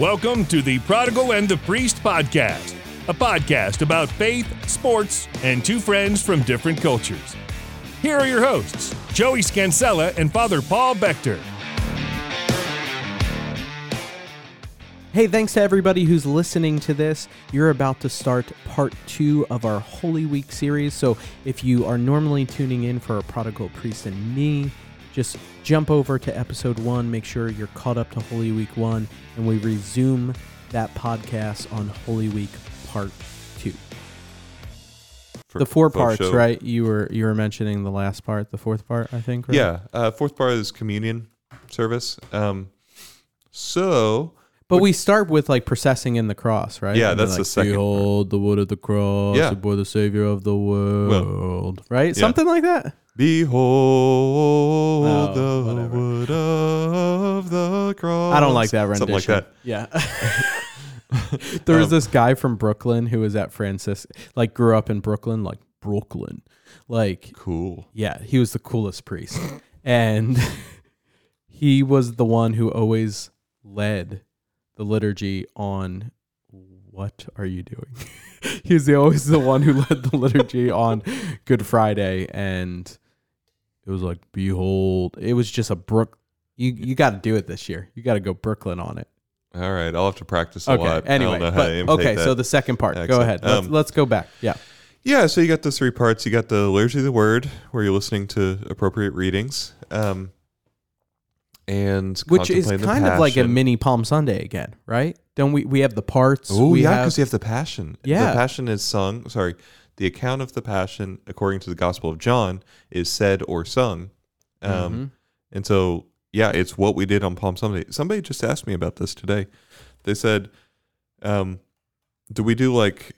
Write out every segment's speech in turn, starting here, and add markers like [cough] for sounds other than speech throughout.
Welcome to the Prodigal and the Priest podcast, a podcast about faith, sports, and two friends from different cultures. Here are your hosts, Joey Scansella and Father Paul Bechter. Hey, thanks to everybody who's listening to this. You're about to start part two of our Holy Week series. So if you are normally tuning in for a Prodigal Priest and me, just jump over to episode one. Make sure you're caught up to Holy Week one, and we resume that podcast on Holy Week part two. for the four parts, show. right? You were you were mentioning the last part, the fourth part, I think. Right? Yeah. Uh, fourth part is communion service. Um, so But we start with like processing in the cross, right? Yeah, And then, that's the like, second part. Behold the wood of the cross, Yeah. the boy, the savior of the world, right? Something like that. behold Oh, the whatever. wood of the cross. I don't like that rendition. Something like that. Yeah. [laughs] there was Um, this guy from Brooklyn who was at Francis, like grew up in Brooklyn, like Brooklyn, like Cool. yeah, he was the coolest priest, and [laughs] he was the one who always led the liturgy on. What are you doing? [laughs] he was the, always the one who led the liturgy [laughs] on Good Friday, and it was like, "Behold!" It was just a brook. You you got to do it this year. You got to go Brooklyn on it. All right. I'll have to practice a Okay. lot. Anyway, I don't know how but- okay. So the second part. Go ahead. Let's, Um, let's go back. Yeah. Yeah, so you got the three parts. You got the liturgy of the word, where you're listening to appropriate readings, um, and Which is kind of like a mini Palm Sunday again, right? Don't we? We have the parts. Oh yeah, because you have the Passion. Yeah. the Passion is sung. Sorry, the account of the Passion, according to the Gospel of John, is said or sung. Um, Mhm. And so, yeah, it's what we did on Palm Sunday. Somebody just asked me about this today. They said, um, "Do we do like,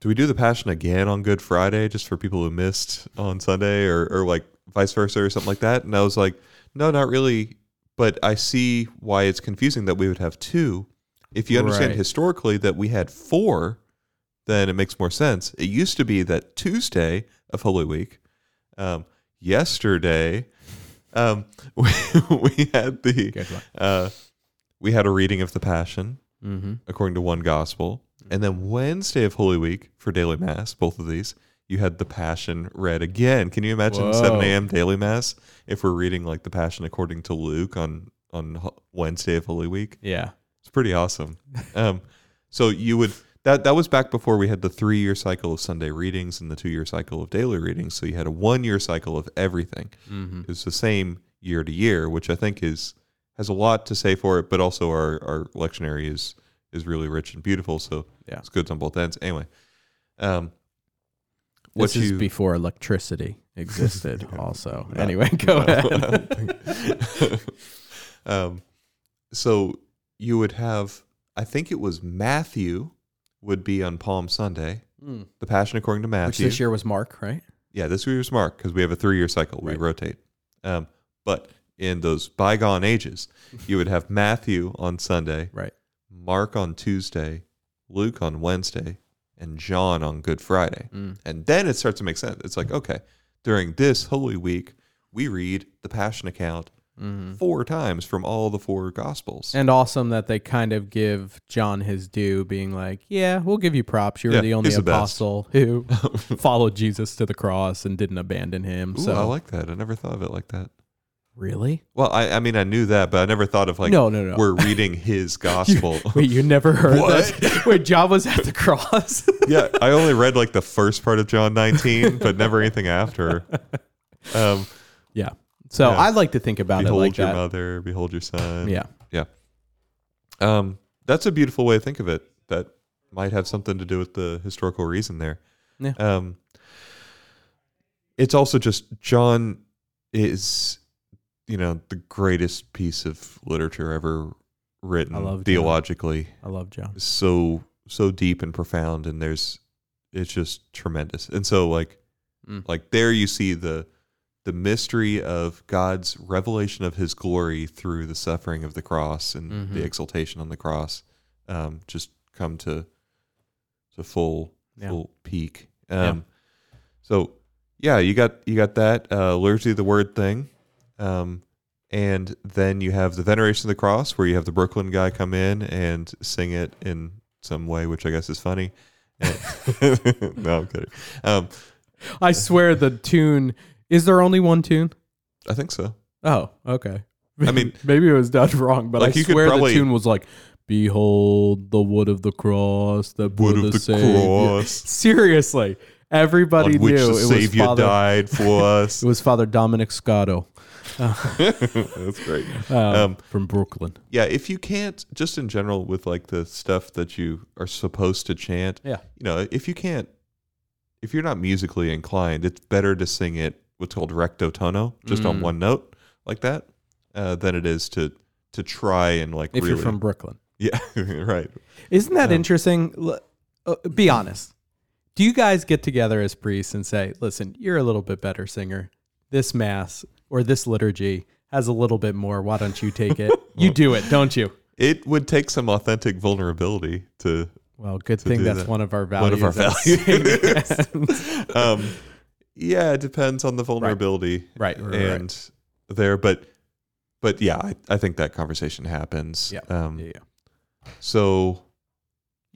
do we do the Passion again on Good Friday just for people who missed on Sunday, or or like vice versa or something like that?" And I was like, "No, not really." But I see why it's confusing that we would have two. If you understand Right. historically that we had four, then it makes more sense. It used to be that Tuesday of Holy Week, um, yesterday, um, [laughs] we, we had the uh, we had a reading of the Passion Mhm. according to one gospel, and then Wednesday of Holy Week for daily mass, both of these, you had the Passion read again. Can you imagine Whoa. 7 a.m. daily mass if we're reading like the Passion according to Luke on on Wednesday of Holy Week? Yeah. It's pretty awesome. Um, so you would that that was back before we had the three year cycle of Sunday readings and the two year cycle of daily readings. So you had a one year cycle of everything. Mm-hmm. It's the same year to year, which I think is has a lot to say for it. But also our our lectionary is is really rich and beautiful. So Yeah. it's good on both ends. Anyway, um, This what is you before electricity existed. [laughs] also. No, anyway, [laughs] go no, ahead. [laughs] um, so you would have, I think it was Matthew would be on Palm Sunday, Mm. the Passion according to Which Matthew. this year was Mark, right? Yeah, this year was Mark because we have a three year cycle. We Right. rotate. Um, but in those bygone ages, you would have Matthew on Sunday, Right. Mark on Tuesday, Luke on Wednesday, and John on Good Friday. Mm. And then it starts to make sense. It's like, okay, during this Holy Week, we read the Passion account Mhm. four times from all the four Gospels. And awesome that they kind of give John his due, being like, "Yeah, we'll give you props. You're Yeah, the only he's the best." apostle who [laughs] followed Jesus to the cross and didn't abandon him." Ooh, so I like that. I never thought of it like that. Really, Well, I, I mean, I knew that, but I never thought of like, no, no, no. we're reading his [laughs] Gospel. [laughs] Wait, you never heard What? [laughs] that? Wait, John was at the cross. yeah, I only read like the first part of John 19, but never anything after. Um, yeah. So Yeah. I like to think about behold it like your that. mother, behold your son. Yeah. Yeah. Um, that's a beautiful way to think of it. That might have something to do with the historical reason there. Yeah. Um, it's also just John is, you know, the greatest piece of literature ever written I love John. theologically. I love John. So so deep and profound, and there's it's just tremendous. And so like Mm. like there you see the the mystery of God's revelation of His glory through the suffering of the cross and Mhm. the exaltation on the cross, um, just come to to full Yeah. full peak. Um, So yeah, you got you got that uh, liturgy of the word thing, um, and then you have the Veneration of the Cross, where you have the Brooklyn guy come in and sing it in some way, which I guess is funny. [laughs] No, I'm kidding. Um, I swear the tune is there only one tune? I think so. Oh, okay. I mean- [laughs] maybe it was done [laughs] wrong, but Like, I swear probably- the tune was like, "Behold the wood of the cross, the Wood of the Savior." cross. Seriously, everybody on which knew the it Savior was Father. died for us. It was Father Dominic Scotto [laughs] That's great. um, Um, from Brooklyn. Yeah, if you can't, just in general, with like the stuff that you are supposed to chant, Yeah. you know, if you can't, if you're not musically inclined, it's better to sing it what's called recto tono, just on Mm. one note like that, uh, than it is to to try and like If really, you're from Brooklyn, [laughs] yeah, [laughs] right. isn't that Um, interesting? L- uh, be honest. Do you guys get together as priests and say, "Listen, you're a little bit better singer. This mass or this liturgy has a little bit more. Why don't you take it? [laughs] you do it, don't you?" It would take some authentic vulnerability to Well, good To thing that's that. one of our values. one of our values. [laughs] Um, yeah, it depends on the vulnerability, Right, right, right. and there, but but yeah, I, I think that conversation happens. Yeah, Um, yeah, yeah. So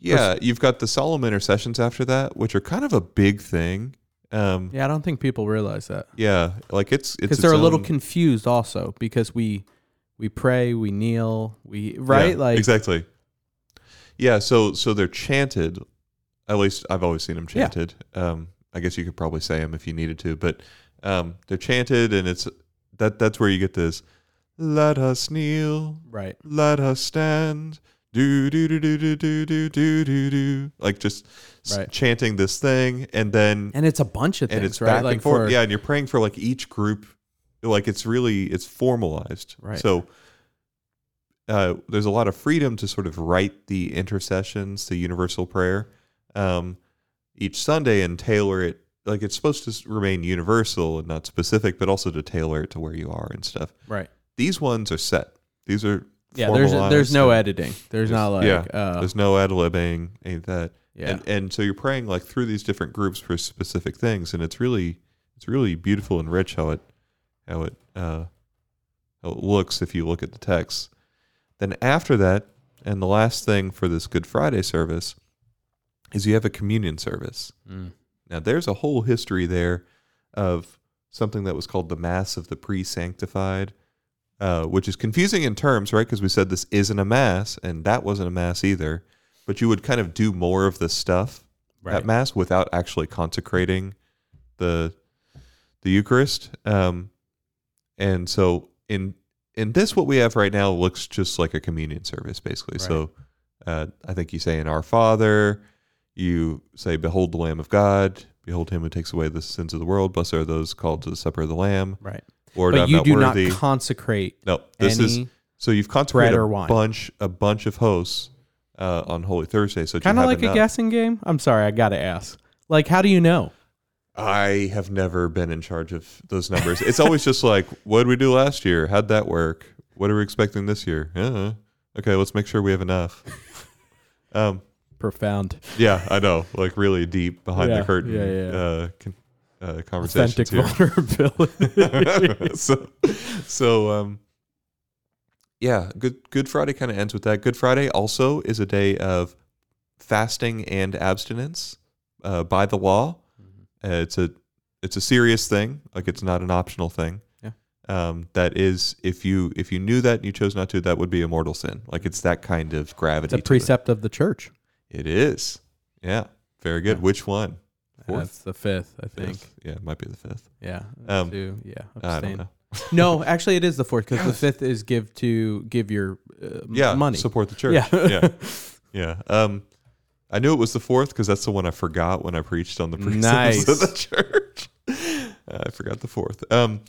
yeah, you've got the solemn intercessions after that, which are kind of a big thing. Um, Yeah, I don't think people realize that yeah, like it's it's because its they're a little own- confused also because we we pray, we kneel, we right Yeah, like exactly. Yeah, so so they're chanted. At least I've always seen them Yeah. chanted. Um, I guess you could probably say them if you needed to, but um, they're chanted, and it's that that's where you get this. Let us kneel, right. let us stand. Do do do do do do do do do do. Like just Right. chanting this thing, and then And it's a bunch of and things, it's right? back like and forth. for yeah, and you're praying for like each group. Like it's really it's formalized. Right. So uh, there's a lot of freedom to sort of write the intercessions, the universal prayer, um, each Sunday and tailor it. Like it's supposed to remain universal and not specific, but also to tailor it to where you are and stuff. right. These ones are set. These are Yeah, there's there's no editing. There's not like yeah, uh, there's no ad libbing, of that. yeah. And and so you're praying like through these different groups for specific things, and it's really it's really beautiful and rich how it how it uh, how it looks if you look at the text. Then after that, and the last thing for this Good Friday service is you have a communion service. Mm. Now there's a whole history there of something that was called the Mass of the Pre-Sanctified, uh, which is confusing in terms, right? Because we said this isn't a mass, and that wasn't a mass either. But you would kind of do more of the stuff Right. at mass without actually consecrating the the Eucharist. Um, and so in in this, what we have right now looks just like a communion service, basically. So uh, I think you say in Our Father, you say, "Behold the Lamb of God." Behold him who takes away the sins of the world. Blessed are those called to the supper of the Lamb. Right. Lord, but I'm you not do worthy. not consecrate no, this is so you've consecrated or a wine. bunch, a bunch of hosts uh, on Holy Thursday. So kind of like enough. a guessing game. I'm sorry, I got to ask. Like how do you know? I have never been in charge of those numbers. It's always just like, [laughs] what did we do last year? How'd that work? What are we expecting this year? Uh, okay, let's make sure we have enough. [laughs] um, Profound. yeah, I know, like really deep behind Yeah, the curtain yeah, yeah. Uh, con- uh, conversations Authentic here. vulnerability. [laughs] so, so um, yeah, good Good Friday kind of ends with that. Good Friday also is a day of fasting and abstinence uh, by the law. Uh, it's a it's a serious thing. Like it's not an optional thing. Yeah. Um, that is, if you if you knew that and you chose not to, that would be a mortal sin. Like it's that kind of gravity. it's a precept of the church. It. it is. Yeah. Very good. Yeah. Which one? Fourth? That's the fifth, I think. Fifth? Yeah, it might be the fifth. Yeah. Um, two. Yeah. I don't know. [laughs] no, actually, it is the fourth because the fifth is give to give your uh, Yeah, money. support the church. Yeah. yeah, [laughs] yeah. Um, I knew it was the fourth because that's the one I forgot when I preached on the precepts Nice. of the [laughs] church. Uh, I forgot the fourth. Um,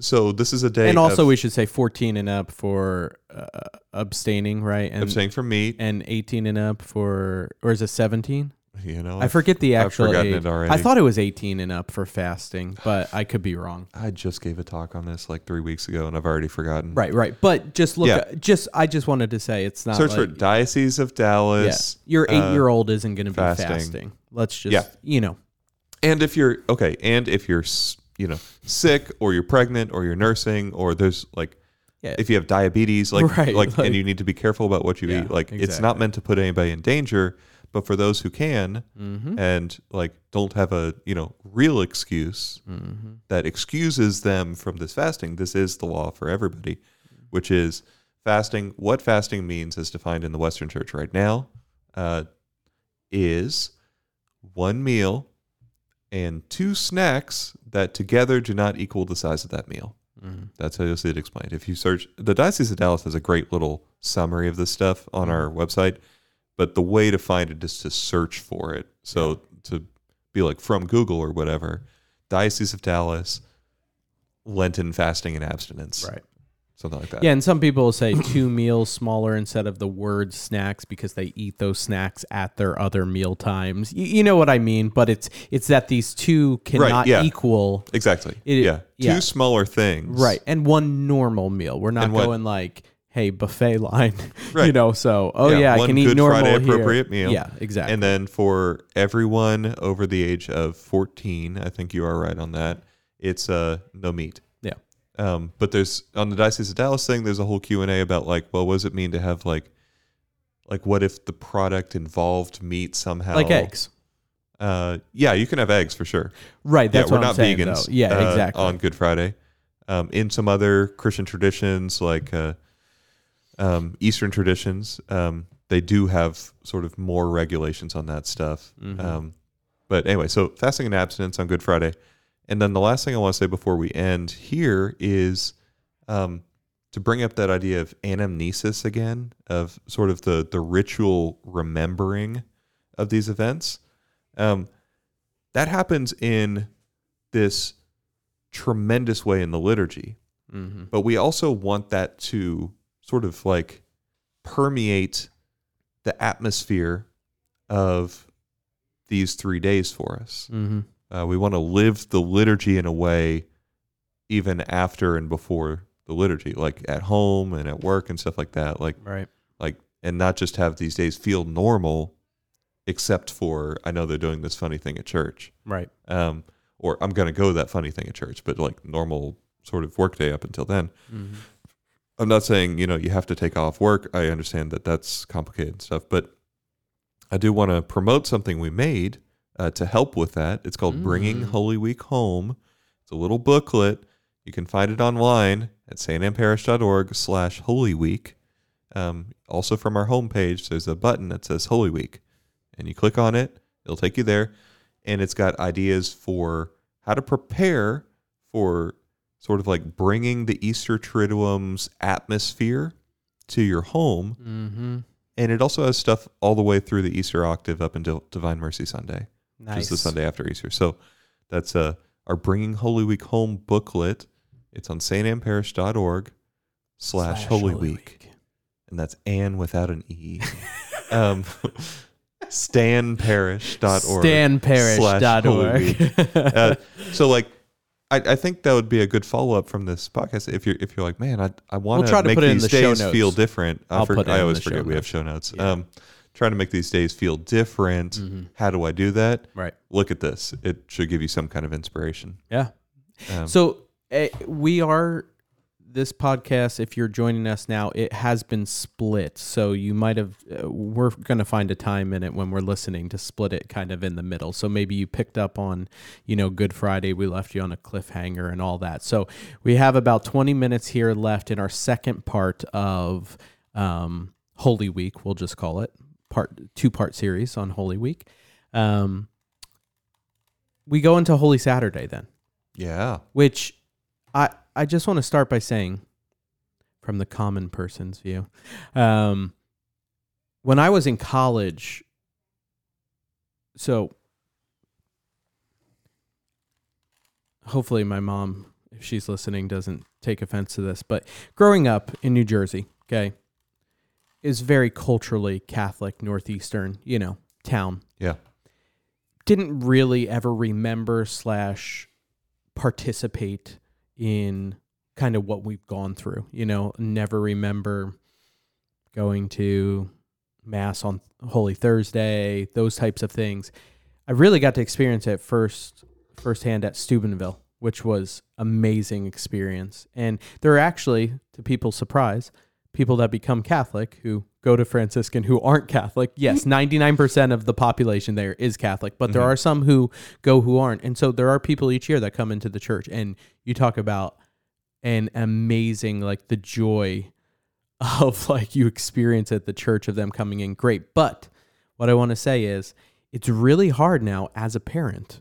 so this is a day, and also, of we should say fourteen and up for uh, abstaining, right? And abstaining from meat. and eighteen and up for, or is it seventeen? You know, I forget the I've actual forgotten age. it already. I thought it was eighteen and up for fasting, but I could be wrong. [sighs] I just gave a talk on this like three weeks ago, and I've already forgotten. Right, right. But just look, Yeah. just I just wanted to say it's not Search like, for Diocese of yeah, Dallas. your uh, eight year old isn't going to be fasting. fasting. Let's just, Yeah. you know, And if you're okay, and if you're s- you know sick or you're pregnant or you're nursing or there's like Yeah. if you have diabetes, like [laughs] Right, like, like- and you need to be careful about what you Yeah, eat. Like it's exactly. not meant to put anybody in danger, but for those who can Mm-hmm. and like don't have a you know real excuse Mm-hmm. that excuses them from this fasting, this is the law for everybody, which is fasting. What fasting means, as defined in the Western Church right now, uh, is one meal and two snacks that together do not equal the size of that meal. Mm-hmm. That's how you'll see it explained. If you search, the Diocese of Dallas has a great little summary of this stuff on our website, but the way to find it is to search for it. So to be like from Google or whatever, Diocese of Dallas, Lenten fasting and abstinence, Right. something like that. Yeah, and some people will say two meals smaller instead of the word snacks because they eat those snacks at their other meal times. You, you know what I mean? But it's it's that these two cannot yeah. equal exactly. It- yeah, yeah. two smaller things, right and one normal meal. We're not And what- going like hey buffet line, [laughs] you know. So oh Yeah, yeah, I can eat normal Friday here. appropriate meal. Yeah, exactly. And then for everyone over the age of 14, I think you are right on that. It's uh no meat. yeah, Um, but there's on the Diocese of Dallas thing, there's a whole Q and A about like, well, what does it mean to have like, like what if the product involved meat somehow? like eggs. Uh, yeah, you can have eggs for sure. Right. That's yeah, we're not saying, vegans. though. Yeah, uh, exactly. On Good Friday, um, in some other Christian traditions like uh, um, Eastern traditions, um, they do have sort of more regulations on that stuff. Mhm. Um, but anyway, so fasting and abstinence on Good Friday, and then the last thing I want to say before we end here is um, to bring up that idea of anamnesis again, of sort of the the ritual remembering of these events. Um, that happens in this tremendous way in the liturgy, hmm but we also want that to sort of like permeate the atmosphere of these three days for us. hmm Uh, we want to live the liturgy in a way even after and before the liturgy, like at home and at work and stuff like that. Like Right. like and not just have these days feel normal except for I know they're doing this funny thing at church. Right. Um or I'm gonna go to that funny thing at church, but like normal sort of work day up until then. hmm I'm not saying, you know, you have to take off work. I understand that that's complicated and stuff, but I do want to promote something we made uh, to help with that. It's called Bringing Mm. Holy Week Home. It's a little booklet. You can find it online at stannonparish.org slash Holy Week. Um, also from our homepage, there's a button that says Holy Week. And you click on it, it'll take you there. And it's got ideas for how to prepare for sort of like bringing the Easter Triduum's atmosphere to your home. hmm And it also has stuff all the way through the Easter octave up until Divine Mercy Sunday, Nice. which is the Sunday after Easter. So that's uh, our Bringing Holy Week Home booklet. It's on stannonparish.org slash Holy Week. And that's Ann without an E. um, [laughs] stanparish.org. Stanparish.org. uh, so like I, I think that would be a good follow up from this podcast. If you're if you're like, man, I I want We'll try to make put it in these the show days notes. feel different. I, I'll for- put it I in always the show forget we have notes. show notes. Yeah. Um, trying to make these days feel different. Mhm. How do I do that? Right. Look at this. It should give you some kind of inspiration. Yeah. Um, So uh, we are this podcast. If you're joining us now, it has been split. So you might have. Uh, we're going to find a time in it when we're listening to split it kind of in the middle. So maybe you picked up on, you know, Good Friday. We left you on a cliffhanger and all that. So we have about 20 minutes here left in our second part of um, Holy Week. We'll just call it part two part series on Holy Week. Um, we go into Holy Saturday then yeah. which I I just want to start by saying from the common person's view um when I was in college so hopefully my mom if she's listening doesn't take offense to this but growing up in New Jersey okay is very culturally Catholic northeastern you know town Yeah. didn't really ever remember slash participate in kind of what we've gone through. You know, never remember going to mass on Holy Thursday, those types of things. I really got to experience it first firsthand at Steubenville which was amazing experience. And there are actually, to people's surprise, people that become Catholic who go to Franciscan who aren't Catholic. Yes, 99% of the population there is Catholic, but there Mhm. are some who go who aren't. And so there are people each year that come into the church and you talk about an amazing like the joy [laughs] of like you experience at the church of them coming in. Great. But what I want to say is it's really hard now as a parent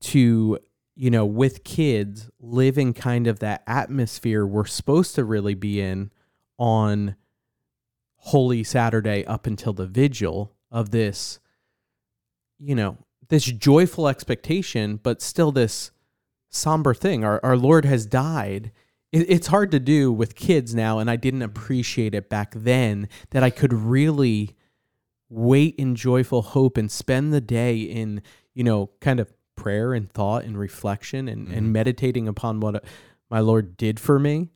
to you know with kids live in kind of that atmosphere we're supposed to really be in on holy saturday up until the vigil of this you know this joyful expectation but still this somber thing. Our, our lord has died. It, it's hard to do with kids now and i didn't appreciate it back then that i could really wait in joyful hope and spend the day in you know kind of prayer and thought and reflection and, Mhm. and meditating upon what uh, my lord did for me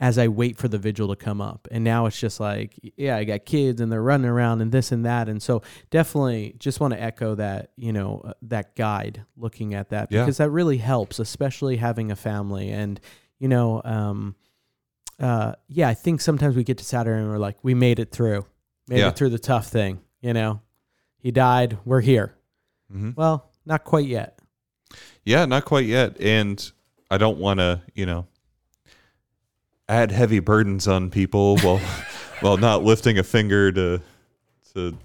as i wait for the vigil to come up. And now it's just like yeah i got kids and they're running around and this and that. And so definitely just want to echo that you know uh, that guide looking at that Yeah. because that really helps especially having a family. And you know um uh yeah i think sometimes we get to saturday and we're like we made it through. Made Yeah. it through the tough thing you know? He died. We're here. Hmm well not quite yet Yeah, not quite yet. And I don't want to, you know, add heavy burdens on people while [laughs] while not lifting a finger to to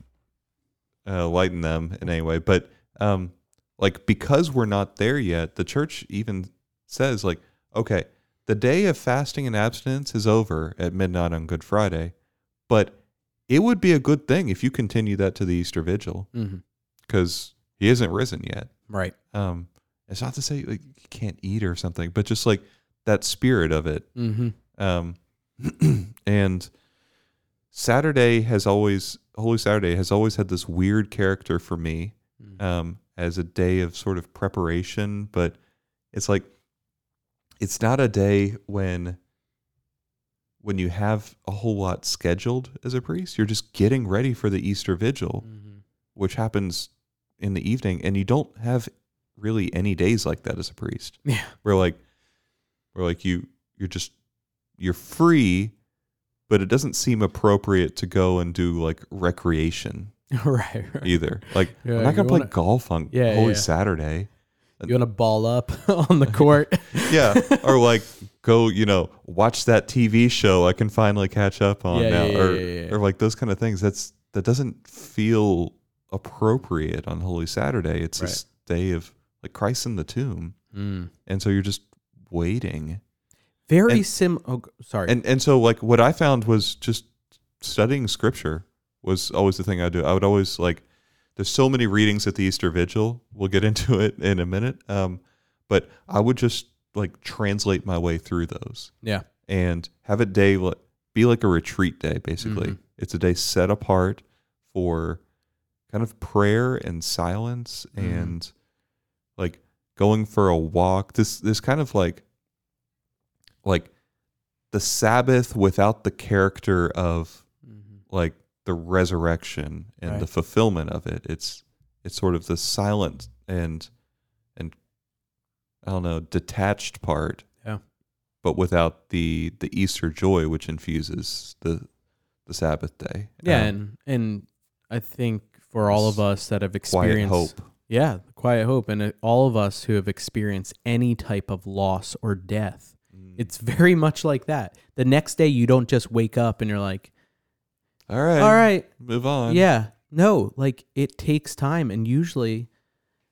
uh, lighten them in any way. But um, like because we're not there yet, the church even says like, okay, the day of fasting and abstinence is over at midnight on Good Friday, but it would be a good thing if you continue that to the Easter Vigil mm-hmm. because he isn't risen yet. right Um, it's not to say like you can't eat or something, but just like that spirit of it. mm-hmm. Um, [clears throat] and Saturday has always Holy Saturday has always had this weird character for me um, as a day of sort of preparation, but it's like it's not a day when when you have a whole lot scheduled as a priest. You're just getting ready for the Easter Vigil Mm-hmm. which happens in the evening, and you don't have really any days like that as a priest. [laughs] yeah Where like, where like you you're just you're free, but it doesn't seem appropriate to go and do like recreation [laughs] right, right. either. Like [laughs] Yeah, I'm not gonna play wanna- golf on Yeah, Holy yeah. Saturday. you want to ball up on the court Yeah, or like go you know watch that TV show I can finally catch up on Yeah, now, yeah, or yeah. or like those kind of things. That's that doesn't feel appropriate on Holy Saturday. It's Right. this day of like Christ in the tomb, mm. and so you're just waiting. very And- sim oh sorry And and so like what I found was just studying Scripture was always the thing I do. I would always like. There's so many readings at the Easter Vigil. We'll get into [laughs] it in a minute. Um, but I would just like translate my way through those yeah and have a day li- be like a retreat day basically Mhm. it's a day set apart for kind of prayer and silence Mhm. and like going for a walk this this kind of like like the sabbath without the character of mm-hmm. like the resurrection and the fulfillment of it it's it's sort of the silent and and i don't know detached part Yeah. but without the the easter joy which infuses the the sabbath day yeah Um, and and i think for all of us that have quiet experienced hope. Yeah quiet hope and all of us who have experienced any type of loss or death. Mm. it's very much like that. The next day you don't just wake up and you're like all right all right. move on. Yeah no like it takes time and usually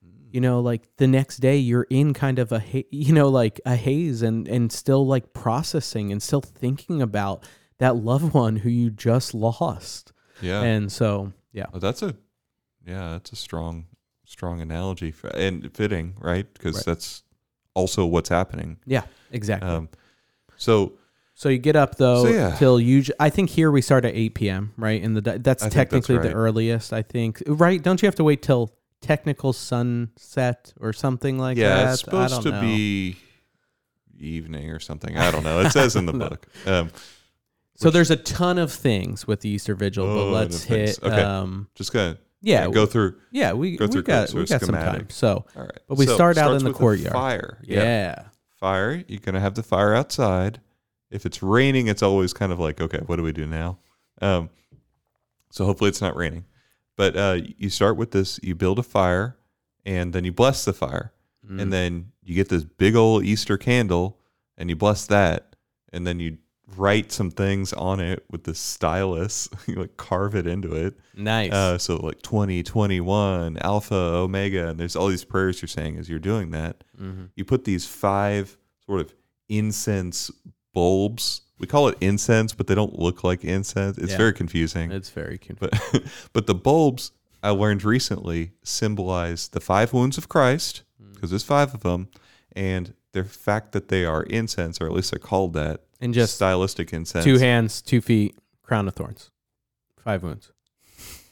Mm. you know like the next day you're in kind of a ha- you know like a haze and and still like processing and still thinking about that loved one who you just lost. Yeah. And so yeah. Oh, that's a yeah that's a strong strong analogy for, and fitting right because Right. that's also what's happening yeah exactly um so so you get up though So, yeah. till you i think here we start at 8 p.m right in the that's I think that's technically right. the earliest i think right don't you have to wait till technical sunset or something like yeah that it's I supposed to know. be evening or something i don't know it says in the [laughs] No. book um So there's a ton of things with the Easter Vigil, Oh, but let's hit. Okay. Um, just gonna Yeah, go through. yeah, we go we got we got some time. So, All right. But we So, start out in the courtyard. Fire. yeah. Fire. You're gonna have the fire outside. If it's raining, it's always kind of like, okay, what do we do now? Um, so hopefully it's not raining. But uh, you start with this. You build a fire, and then you bless the fire, Mm. and then you get this big old Easter candle, and you bless that, and then you write some things on it with the stylus. [laughs] you like carve it into it. nice. Uh, so like 20, 21, Alpha, Omega, and there's all these prayers you're saying as you're doing that. hmm You put these five sort of incense bulbs. We call it incense, but they don't look like incense. It's Yeah. very confusing. It's very confusing. But [laughs] but the bulbs I learned recently symbolize the five wounds of Christ Mm. because there's five of them, and the fact that they are incense, or at least they're called that, And just stylistic incense. two hands, two feet, crown of thorns, five wounds.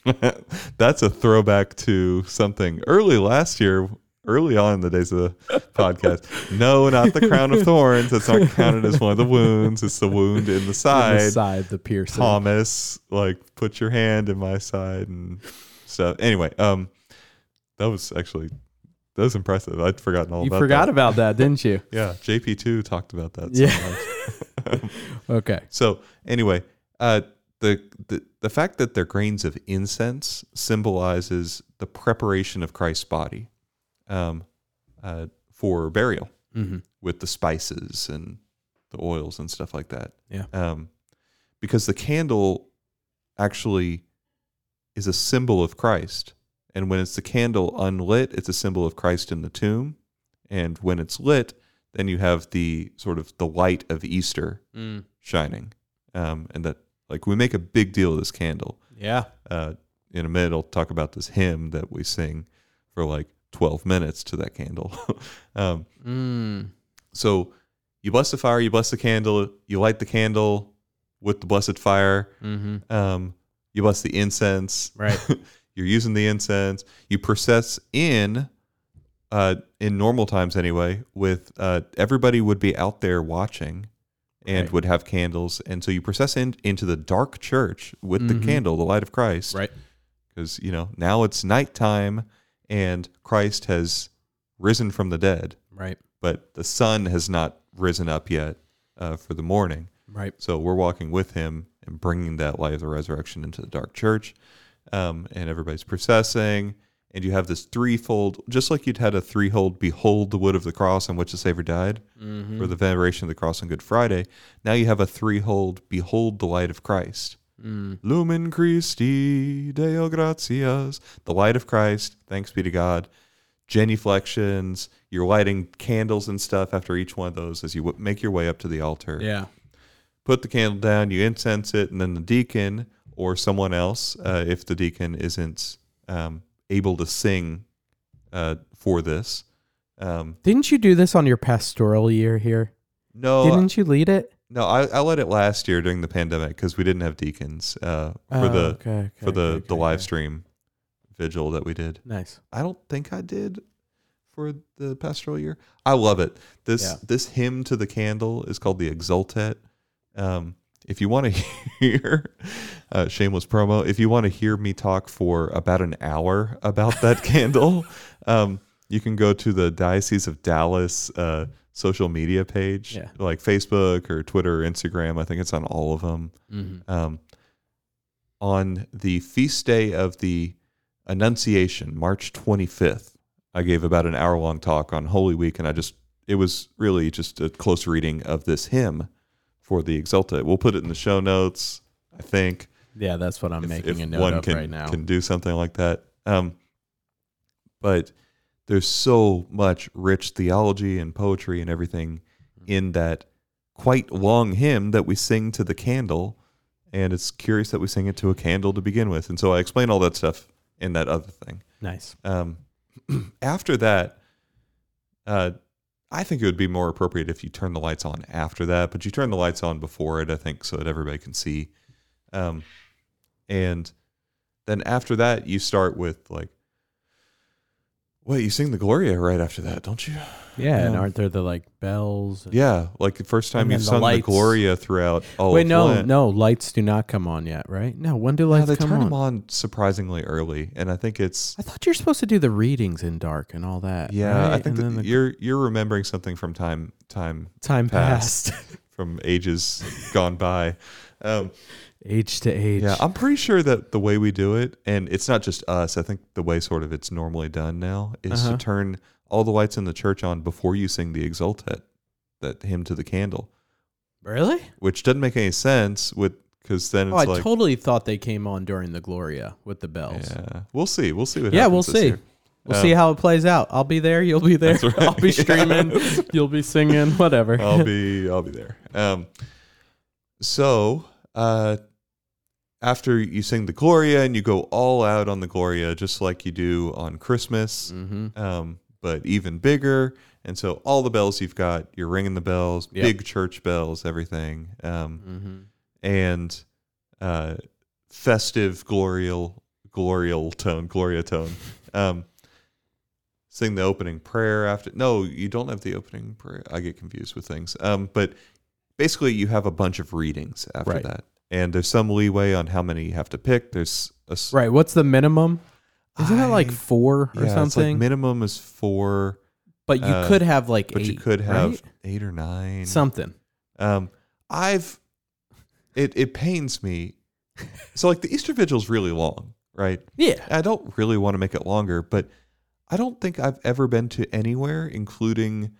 [laughs] That's a throwback to something early last year, early on in the days of the [laughs] podcast. No, not the crown of thorns. It's not counted as one of the wounds. It's the wound in the On the side. side, the piercing. Thomas, like, put your hand in my side and stuff. Anyway, um, that was actually that was impressive. I'd forgotten all you about forgot that. about that, didn't you? [laughs] Yeah, JP two talked about that. So Yeah. [laughs] Okay. So anyway, uh, the, the the fact that they're grains of incense symbolizes the preparation of Christ's body um, uh, for burial hmm with the spices and the oils and stuff like that. Yeah. Um, because the candle actually is a symbol of Christ, and when it's the candle unlit, it's a symbol of Christ in the tomb, and when it's lit, then you have the sort of the light of Easter Mm. shining. Um, and that, like, we make a big deal of this candle. Yeah. Uh, in a minute, I'll talk about this hymn that we sing for like 12 minutes to that candle. [laughs] um, Mm. so you bless the fire, you bless the candle, you light the candle with the blessed fire, hmm um, you bless the incense. Right. [laughs] You're using the incense. You process in, uh, in normal times anyway, with uh, everybody would be out there watching and Right. would have candles. And so you process in, into the dark church with Mhm. the candle, the light of Christ. Right. Because, you know, now it's nighttime and Christ has risen from the dead, Right. but the sun has not risen up yet uh, for the morning. Right. So we're walking with him and bringing that light of the resurrection into the dark church. Um, and everybody's processing. And you have this threefold, just like you'd had a threefold behold the wood of the cross on which the Savior died hmm for the veneration of the cross on Good Friday. Now you have a threefold behold the light of Christ. Mm. Lumen Christi, Deo gratias. The light of Christ, thanks be to God. Genuflections, you're lighting candles and stuff after each one of those as you w- make your way up to the altar Yeah. put the candle down, you incense it, and then the deacon or someone else, uh, if the deacon isn't um, able to sing uh, for this. Um, Didn't you do this on your pastoral year here? no, Didn't you lead it? no, I, I let it last year during the pandemic because we didn't have deacons uh, for Oh, the okay, okay, for the okay, the live stream vigil that we did. Nice. I don't think I did for the pastoral year. I love it. This Yeah. this hymn to the candle is called the Exultet. Um, if you want to [laughs] hear uh, shameless promo, if you want to hear me talk for about an hour about that [laughs] candle, um, you can go to the Diocese of Dallas uh, social media page, Yeah. like Facebook or Twitter or Instagram. I think it's on all of them Mm-hmm. um, on the feast day of the Annunciation, March 25th. I gave about an hour long talk on Holy Week, and I just, it was really just a close reading of this hymn for the Exultet. We'll put it in the show notes, I think. Yeah, that's what I'm if- making if a note one of can, right now. can do something like that. Um, but there's so much rich theology and poetry and everything in that quite long hymn that we sing to the candle. And it's curious that we sing it to a candle to begin with. And so I explain all that stuff in that other thing. nice. Um, [clears throat] after that, uh, I think it would be more appropriate if you turn the lights on after that, but you turn the lights on before it, I think, so that everybody can see. Um, and then after that, you start with like Wait, you sing the Gloria right after that, don't you? Yeah, and aren't there the like bells? and- Yeah, like the first time And you've then the sung the, lights. Gloria throughout all Wait, no, no, lights do not come on yet, right? No, when do lights they come turn on? them on surprisingly early, and I think it's I thought you're supposed to do the readings in dark and all that. yeah. I right? think And that then the you're you're remembering something from time time time past. passed, [laughs] from ages gone by. Um, age to age. yeah, I'm pretty sure that the way we do it, and it's not just us. I think the way sort of it's normally done now is Uh-huh. to turn all the lights in the church on before you sing the Exultet, that hymn to the candle, really? which doesn't make any sense with because then Oh, I like totally thought they came on during the Gloria with the bells. yeah, we'll see, we'll see what Yeah, we'll see. year. We'll Um, see how it plays out. I'll be there. You'll be there. Right. [laughs] I'll be [laughs] streaming. You'll be singing. Whatever. I'll [laughs] be I'll be there. Um, so uh, after you sing the Gloria and you go all out on the Gloria, just like you do on Christmas, mm-hmm. um, but even bigger. And so all the bells you've got, you're ringing the bells, Yep. big church bells, everything, um, Mm-hmm. and uh, festive glorial glorial tone, Gloria tone. Um, sing the opening prayer after. No, you don't have the opening prayer. I get confused with things. Um, but basically, you have a bunch of readings after Right. that, and there's some leeway on how many you have to pick. There's a s- Right. What's the minimum? Isn't it like four or yeah, it's like something? minimum is four, but you uh, could have like but eight. you could have right? eight or nine. something. Um, I've it it pains me. So like the Easter Vigil's really long, right? Yeah. I don't really want to make it longer, but I don't think I've ever been to anywhere, including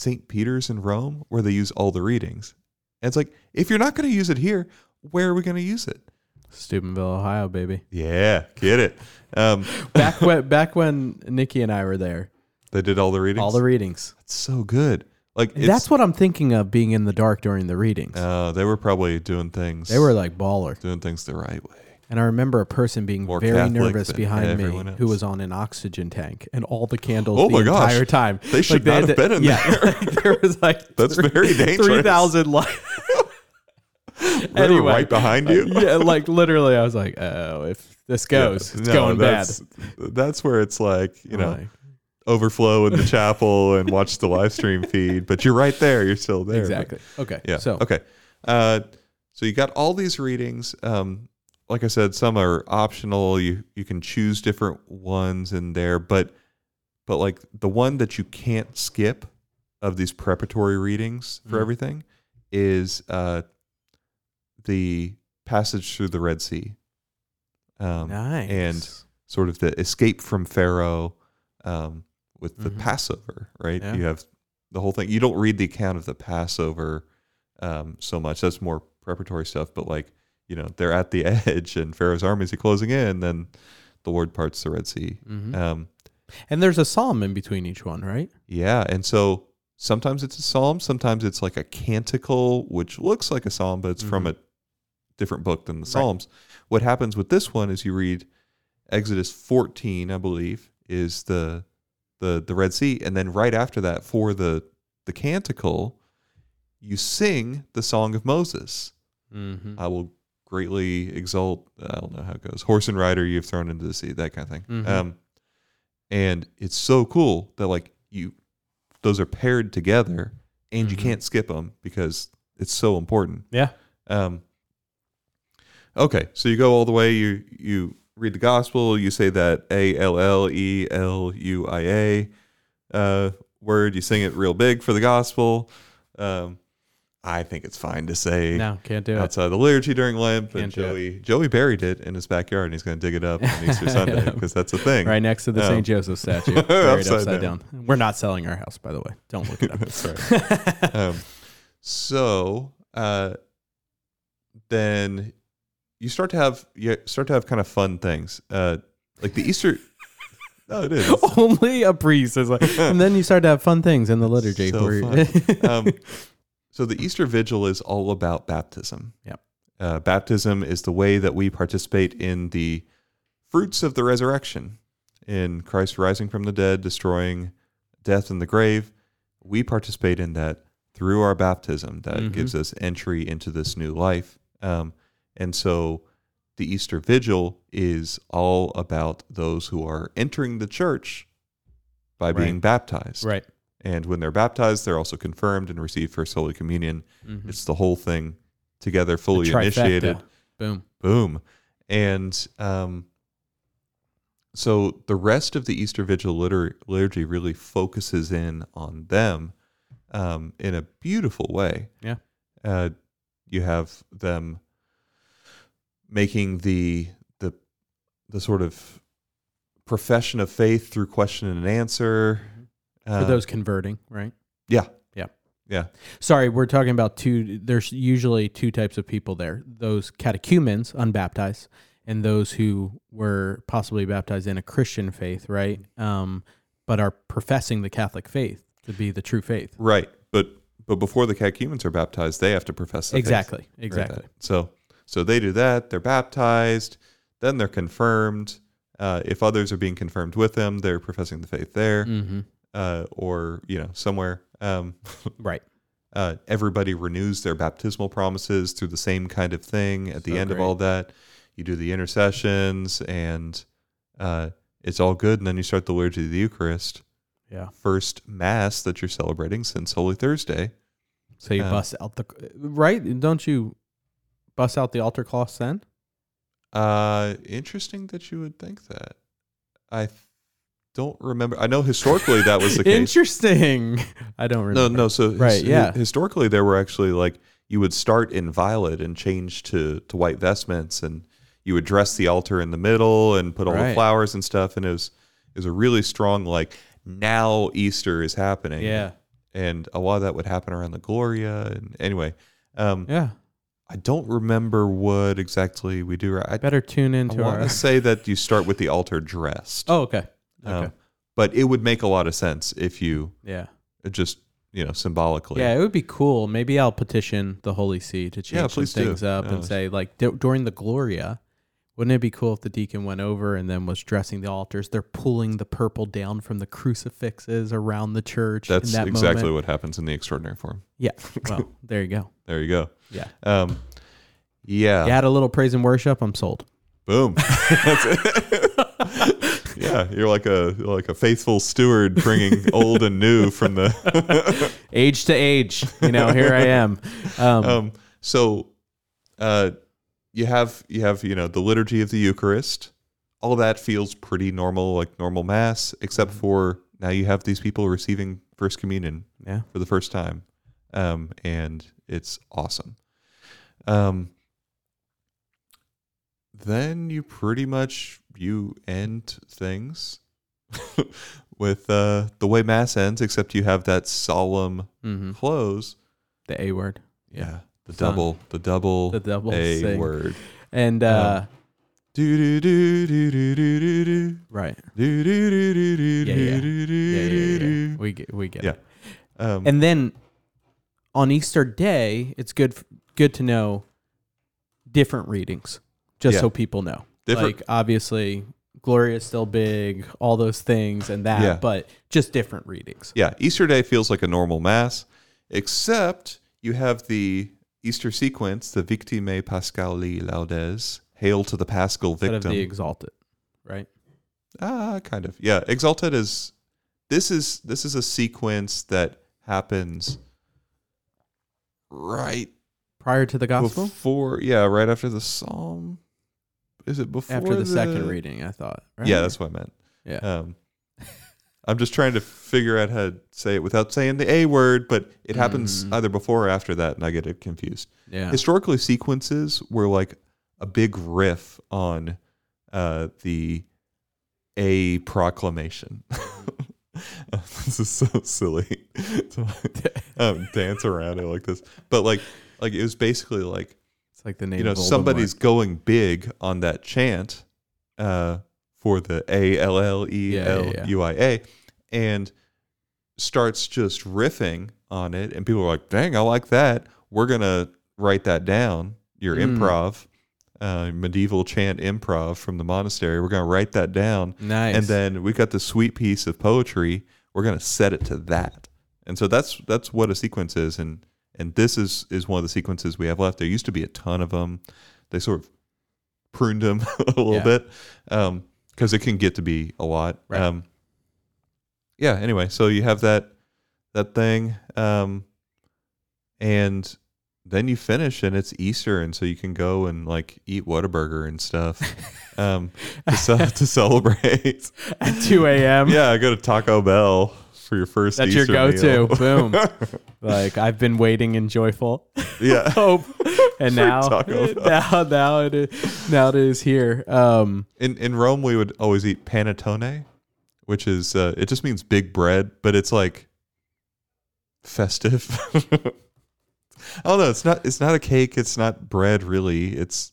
St. Peter's in Rome, where they use all the readings. And it's like, if you're not going to use it here, where are we going to use it? Steubenville, Ohio, baby. Yeah, get it. Um, [laughs] Back when back when Nikki and I were there, they did all the readings. all the readings. That's so good. Like it's, That's what I'm thinking of being in the dark during the readings. Uh, they were probably doing things. they were like baller. doing things the right way. And I remember a person being More very Catholic nervous than behind me everyone who else. was on an oxygen tank and all the candles Oh the my gosh. entire time. They should Like, not had have been in there. [laughs] like, there was like [laughs] That's very dangerous. 3,000 lights. [laughs] They were Anyway. right behind you. yeah, like literally, I was like, oh, if this goes, it's no, going bad. that's, That's where it's like you know Like, overflow in the chapel and watch the live stream feed, but you're right there. You're still there. exactly. Okay. Yeah. So, okay. Uh, so you got all these readings. Um, like I said, some are optional. You you can choose different ones in there, but but like the one that you can't skip of these preparatory readings for Mhm. everything is uh, the passage through the Red Sea. Um, nice. and sort of the escape from Pharaoh um, with the Mhm. Passover, right? Yeah. You have the whole thing. You don't read the account of the Passover um, so much. That's more preparatory stuff. But like, you know, they're at the [laughs] edge and Pharaoh's armies are closing in. Then the Lord parts the Red Sea. Mhm. Um, and there's a psalm in between each one, right? yeah, and so sometimes it's a psalm, sometimes it's like a canticle, which looks like a psalm, but it's from Mhm. a different book than the Right. Psalms. What happens with this one is you read Exodus 14, I believe, is the the the Red Sea, and then right after that, for the the canticle, you sing the song of Moses. Mm-hmm. I will greatly exalt. I don't know how it goes. Horse and rider, you've thrown into the sea, that kind of thing. Mhm. Um, and it's so cool that like you, those are paired together, and you Mhm. can't skip them because it's so important. Yeah. Um, okay, so you go all the way. You you read the gospel. You say that A L L E L U I A uh, word. You sing it real big for the gospel. Um, I think it's fine to say No, can't do it. outside the liturgy during Lent. Can't it. Joey Joey buried it in his backyard, and he's going to dig it up on Easter [laughs] Sunday because that's a thing. Right next to the Um, St. Joseph [laughs] statue, buried upside upside, down. down. We're not selling our house, by the way. Don't look it up. [laughs] That's right. um, so uh, then you start to have you start to have kind of fun things, uh, like the Easter. no, it is. Only a priest is like, and then you start to have fun things in the liturgy. So where um, so the Easter Vigil is all about baptism. Yep. Uh, baptism is the way that we participate in the fruits of the resurrection, in Christ rising from the dead, destroying death and the grave. We participate in that through our baptism. That Mhm. gives us entry into this new life. Um, and so the Easter Vigil is all about those who are entering the church by being baptized. Right. And when they're baptized, they're also confirmed and receive First Holy Communion. Mhm. It's the whole thing together, fully initiated. Boom. Boom. And um, so the rest of the Easter Vigil litur- liturgy really focuses in on them um, in a beautiful way. Yeah. Uh, you have them making the the the sort of profession of faith through question and answer. For Uh, those converting, right? yeah, Yeah. yeah, Sorry, we're talking about two. There's usually two types of people there: those catechumens, unbaptized, and those who were possibly baptized in a Christian faith, right? Um, but are professing the Catholic faith to be the true faith. right. But but before the catechumens are baptized, they have to profess the faith. Exactly. Exactly. So so they do that. They're baptized. Then they're confirmed. Uh, if others are being confirmed with them, they're professing the faith there, Mm-hmm. Uh, or you know somewhere. Um, [laughs] Right. uh, everybody renews their baptismal promises through the same kind of thing. At the So end of all that, you do the intercessions, and uh, it's all good. And then you start the liturgy of the Eucharist, Yeah. first Mass that you're celebrating since Holy Thursday. So you Uh, bust out the right. Don't you bust out the altar cloths then? Uh, interesting that you would think that. I don't remember. I know historically that was the [laughs] case. Interesting. I don't remember. no. No. So his- Right, yeah. hi- historically, there were actually like you would start in violet and change to to white vestments, and you would dress the altar in the middle and put all the flowers and stuff, and it was it was a really strong like now Easter is happening. Yeah. and a lot of that would happen around the Gloria. And anyway, um, Yeah. I don't remember what exactly we do. I, Better tune I into want our. to say that you start with the altar dressed. Oh, okay. Okay. Um, but it would make a lot of sense if you yeah. just you know symbolically. Yeah, it would be cool. Maybe I'll petition the Holy See to change Yeah, some please do. things up Yeah, and say, like, d- during the Gloria, wouldn't it be cool if the deacon went over and then was dressing the altars? They're pulling the purple down from the crucifixes around the church. That's in that exactly moment. what happens in the extraordinary form. Yeah. [laughs] Well, there you go. There you go. Yeah. Um, yeah. You add a little praise and worship. I'm sold. Boom. [laughs] [laughs] Yeah, you're like a like a faithful steward, bringing [laughs] old and new from the. [laughs] Age to age. You know, here I am. Um, um, so, uh, you have you have you know the liturgy of the Eucharist. All that feels pretty normal, like normal mass, except for now you have these people receiving First Communion yeah. for the first time, um, and it's awesome. Um, then you pretty much you end things with uh, the way mass ends, except you have that solemn hmm close. The A word. Yeah, the Son. double, the double, The double a sing. word. And, uh, Do do do do do do do do right. do do do do do Yeah, yeah. do do Yeah, yeah, yeah. do. We get, we get Yeah. it. Um, And then on Easter Day, it's good good to know different readings, just Yeah. so people know. Different- Like obviously, Gloria is still big, all those things and that, Yeah. but just different readings. Yeah, Easter Day feels like a normal mass, except you have the Easter sequence, the Victimae Paschali Laudes, Hail to the Paschal Instead Victim. of the Exultet, right? ah, kind of. Yeah, Exultet is this is this is a sequence that happens right Prior to the gospel, before. Yeah, right after the psalm. Is it before after the, second reading, I thought. Right? Yeah, that's what I meant. yeah. Um, I'm just trying to figure out how to say it without saying the A word, but it happens Mm. either before or after that, and I get it confused. yeah. Historically, sequences were like a big riff on uh, the A proclamation. [laughs] this is so silly [laughs] to um, dance around it like this, but like, like it was basically like It's like the name. you know of somebody's going big on that chant uh, for the A L L E L U I A, and starts just riffing on it, and people are like, "Dang, I like that. We're gonna write that down. Your Mm. improv, uh, medieval chant improv from the monastery. We're gonna write that down, nice. and then we got the sweet piece of poetry. We're gonna set it to that. And so that's that's what a sequence is, and and this is is one of the sequences we have left. There used to be a ton of them. They sort of pruned them [laughs] a little Yeah. bit because it can get to be a lot. Right. Um, yeah. Anyway, so you have that that thing, um, and then you finish, and it's Easter, and so you can go and like eat Whataburger and stuff, um, to, [laughs] to celebrate. At 2 a.m. yeah, I go to Taco Bell for your first. That's Easter your go-to. [laughs] Boom. Like I've been waiting in joyful [laughs] yeah. [laughs] hope, and now, Taco Bell. now, now it is, now it is here. Um, In in Rome, we would always eat panettone, which is uh, it just means big bread, but it's like festive. I don't know. It's not. It's not a cake. It's not bread. Really. It's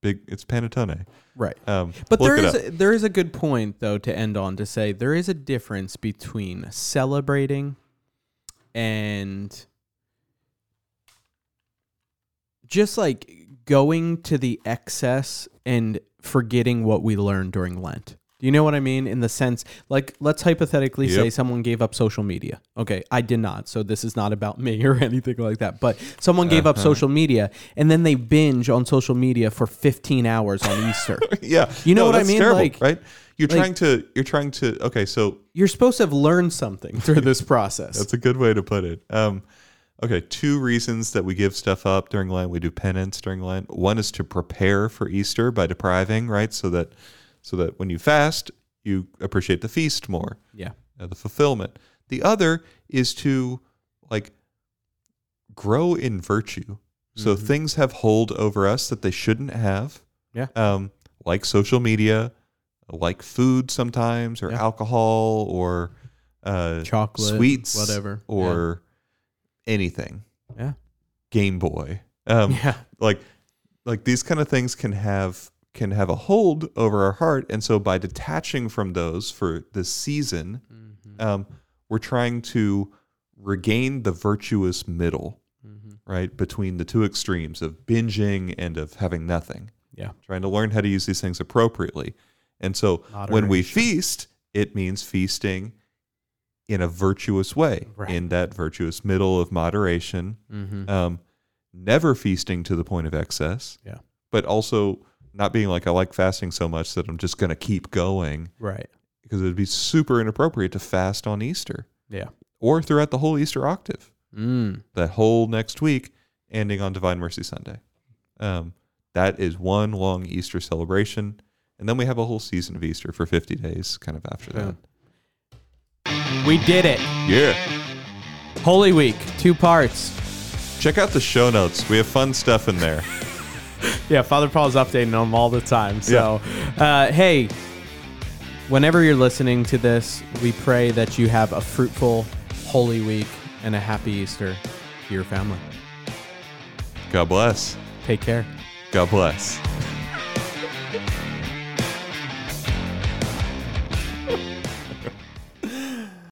big. It's panettone. Right. Um, But there is a, there is a good point though to end on to say there is a difference between celebrating and just like going to the excess and forgetting what we learned during Lent. Do you know what I mean? In the sense, like, let's hypothetically say someone gave up social media. Okay, I did not. So this is not about [laughs] me or anything like that. But someone gave up Uh-huh. social media and then they binge on social media for 15 hours on Easter. [laughs] yeah. You know No, what I mean? Terrible, Like- right? You're like- trying to. You're trying to. Okay, so You're supposed to have learned something [laughs] through this process. That's a good way to put it. Um, okay, two reasons that we give stuff up during Lent. We do penance during Lent. One is to prepare for Easter by depriving, right? So that so that when you fast, you appreciate the feast more, yeah. uh, the fulfillment. The other is to like grow in virtue. So Mhm. things have hold over us that they shouldn't have. Yeah. Um, like social media, like food sometimes, or Yeah. alcohol, or uh, Chocolate, sweets, whatever. or anything. Yeah. Game Boy. Um, [laughs] yeah. like like these kind of things can have can have a hold over our heart, and so by detaching from those for this season, Mhm. um, we're trying to regain the virtuous middle, Mhm. right between the two extremes of binging and of having nothing. Yeah. Trying to learn how to use these things appropriately, and so when we feast, it means feasting in a virtuous way, Right. in that virtuous middle of moderation. Mhm. Um, never feasting to the point of excess. Yeah. But also not being like, I like fasting so much that I'm just going to keep going Right. because it would be super inappropriate to fast on Easter Yeah. or throughout the whole Easter octave, Mm. that whole next week ending on Divine Mercy Sunday. Um, that is one long Easter celebration. And then we have a whole season of Easter for 50 days kind of after that. We did it. Yeah. Holy Week, two parts. Check out the show notes. We have fun stuff in there. [laughs] Yeah, Father Paul's updating them all the time. So, uh, hey, whenever you're listening to this, we pray that you have a fruitful Holy Week and a happy Easter to your family. God bless. Take care. God bless.